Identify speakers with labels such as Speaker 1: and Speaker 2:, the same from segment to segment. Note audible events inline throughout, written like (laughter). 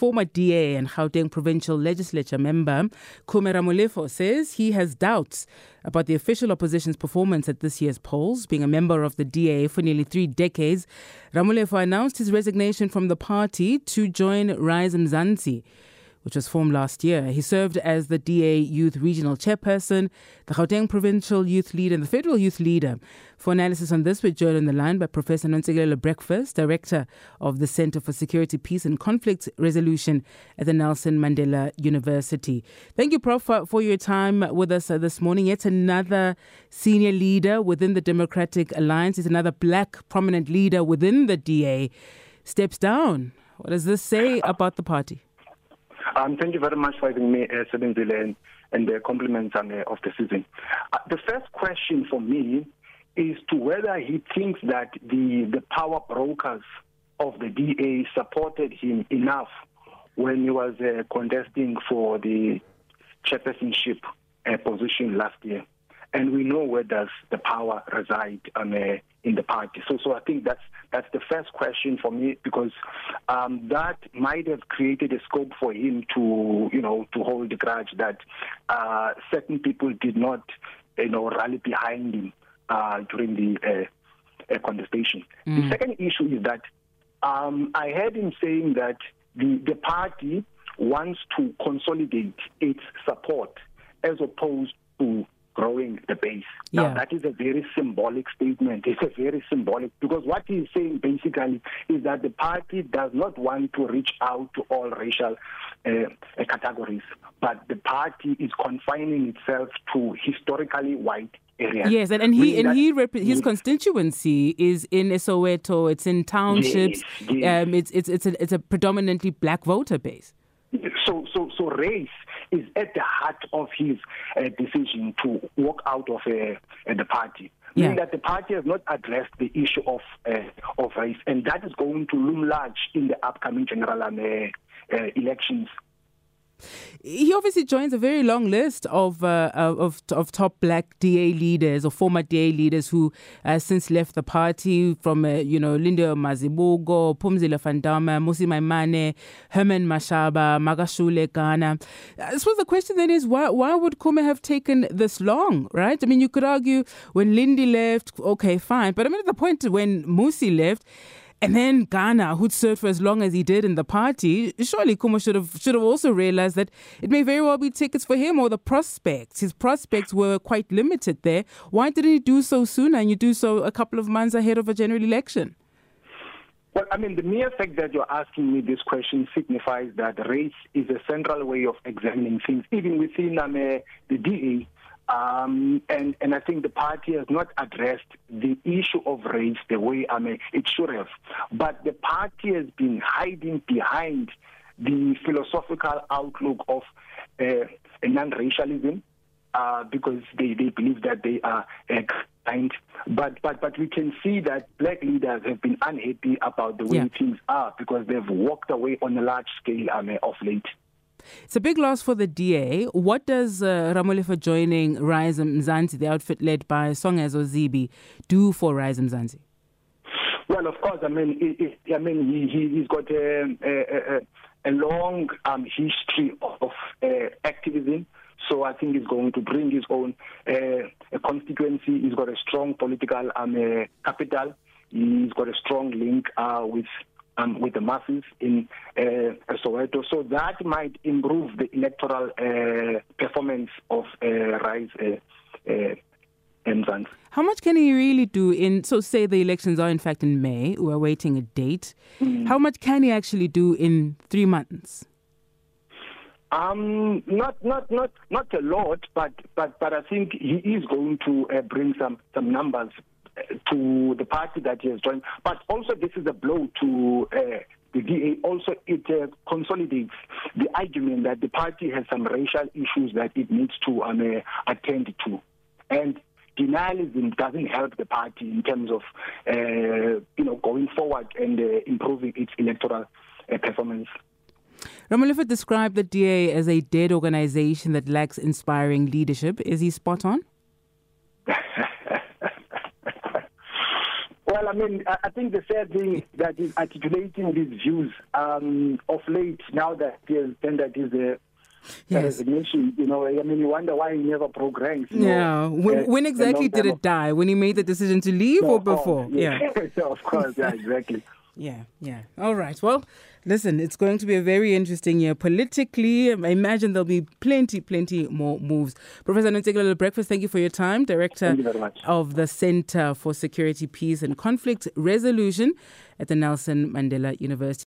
Speaker 1: Former DA and Gauteng Provincial Legislature member Khume Ramulifho says he has doubts about the official opposition's performance at this year's polls. Being a member of the DA for nearly three decades, Ramulifho announced his resignation from the party to join Rise Mzansi which was formed last year. He served as the DA Youth Regional Chairperson, the Gauteng Provincial Youth Leader, and the Federal Youth Leader. For analysis on this, we're joined on the line by Professor Nontsikelelo Breakfast, Director of the Center for Security, Peace and Conflict Resolution at the Nelson Mandela University. Thank you, Prof, for your time with us uh, this morning. Yet another senior leader within the Democratic Alliance, is another black prominent leader within the DA, steps down. What does this say about the party?
Speaker 2: Um, thank you very much for having me, uh, and, and the compliments um, uh, of the season. Uh, the first question for me is to whether he thinks that the, the power brokers of the DA supported him enough when he was uh, contesting for the chairpersonship uh, position last year and we know where does the power reside um, uh, in the party. So, so I think that's that's the first question for me because um, that might have created a scope for him to, you know, to hold the grudge that uh, certain people did not, you know, rally behind him uh, during the uh, uh contestation. Mm. The second issue is that um, I heard him saying that the the party wants to consolidate its support as opposed to growing the base. Now, yeah. that is a very symbolic statement. It's a very symbolic because what he's saying basically is that the party does not want to reach out to all racial uh, categories, but the party is confining itself to historically white Areas.
Speaker 1: Yes, and, and he and he rep- his constituency is in Soweto. It's in townships. Yes, yes. Um, it's it's it's a, it's a predominantly black voter base.
Speaker 2: So so so race is at the heart of his uh, decision to walk out of uh, the party. Yeah. Meaning that the party has not addressed the issue of uh, of race, and that is going to loom large in the upcoming general um, uh, uh, elections
Speaker 1: he obviously joins a very long list of uh, of of top black DA leaders or former DA leaders who uh, since left the party from uh, you know Linda Mazibuko, Phumzile Van Damme, Mmusi Maimane, Herman Mashaba, Makashule Gana. I suppose the question then is why why would Khume have taken this long, right? I mean, you could argue when Lindy left, okay, fine, but I mean at the point when Mmusi left and then Gana, who'd served for as long as he did in the party, surely Khume should have should have also realized that it may very well be tickets for him or the prospects. His prospects were quite limited there. Why didn't he do so sooner and you do so a couple of months ahead of a general election?
Speaker 2: Well, I mean, the mere fact that you're asking me this question signifies that race is a central way of examining things, even within um, uh, the DA. Um, and, and I think the party has not addressed the issue of race the way I mean, it should have. But the party has been hiding behind the philosophical outlook of uh, non-racialism uh, because they, they believe that they are uh, kind. But, but, but we can see that black leaders have been unhappy about the way yeah. things are because they've walked away on a large scale um, of late.
Speaker 1: It's a big loss for the DA. What does uh, joining Rise Mzansi, the outfit led by Songezo Zibi, do for Rise Mzansi?
Speaker 2: Well, of course, I mean, it, it, I mean, he, he's got a, a, a long um, history of uh, activism. So I think he's going to bring his own uh, constituency. He's got a strong political um, uh, capital. He's got a strong link uh, with um, with the masses in uh, Soweto. So that might improve the electoral uh, performance of uh, Rise uh, uh, Mzansi.
Speaker 1: How much can he really do in, so say the elections are in fact in May, we're waiting a date. Mm. How much can he actually do in three months?
Speaker 2: Um, not not not not a lot, but but but I think he is going to uh, bring some some numbers to the party that he has joined. But also, this is a blow to uh, the DA. Also, it uh, consolidates the argument that the party has some racial issues that it needs to um, uh, attend to. And denialism doesn't help the party in terms of, uh, you know, going forward and uh, improving its electoral uh, performance.
Speaker 1: Ramulifho described the DA as a dead organization that lacks inspiring leadership. Is he spot on? (laughs)
Speaker 2: I mean, I think the sad thing that is articulating these views um, of late, now that he has tendered his uh,
Speaker 1: Yes.
Speaker 2: resignation, you know, I mean, you wonder why he never progressed. you
Speaker 1: Yeah.
Speaker 2: know,
Speaker 1: When,
Speaker 2: uh,
Speaker 1: when exactly did it die? When he made the decision to leave
Speaker 2: No,
Speaker 1: or before?
Speaker 2: Yeah,
Speaker 1: Yeah. (laughs)
Speaker 2: of course, yeah, exactly.
Speaker 1: Yeah, yeah. All right. Well, listen, it's going to be a very interesting year politically. I imagine there'll be plenty, plenty more moves. Professor Nontsikelelo Breakfast, thank you for your time. Director
Speaker 2: you
Speaker 1: of the Center for Security, Peace and Conflict Resolution at the Nelson Mandela University.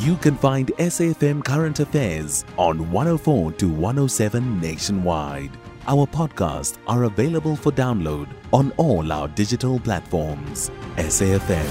Speaker 3: You can find SAFM Current Affairs on 104 to 107 nationwide. Our podcasts are available for download on all our digital platforms. SAFM,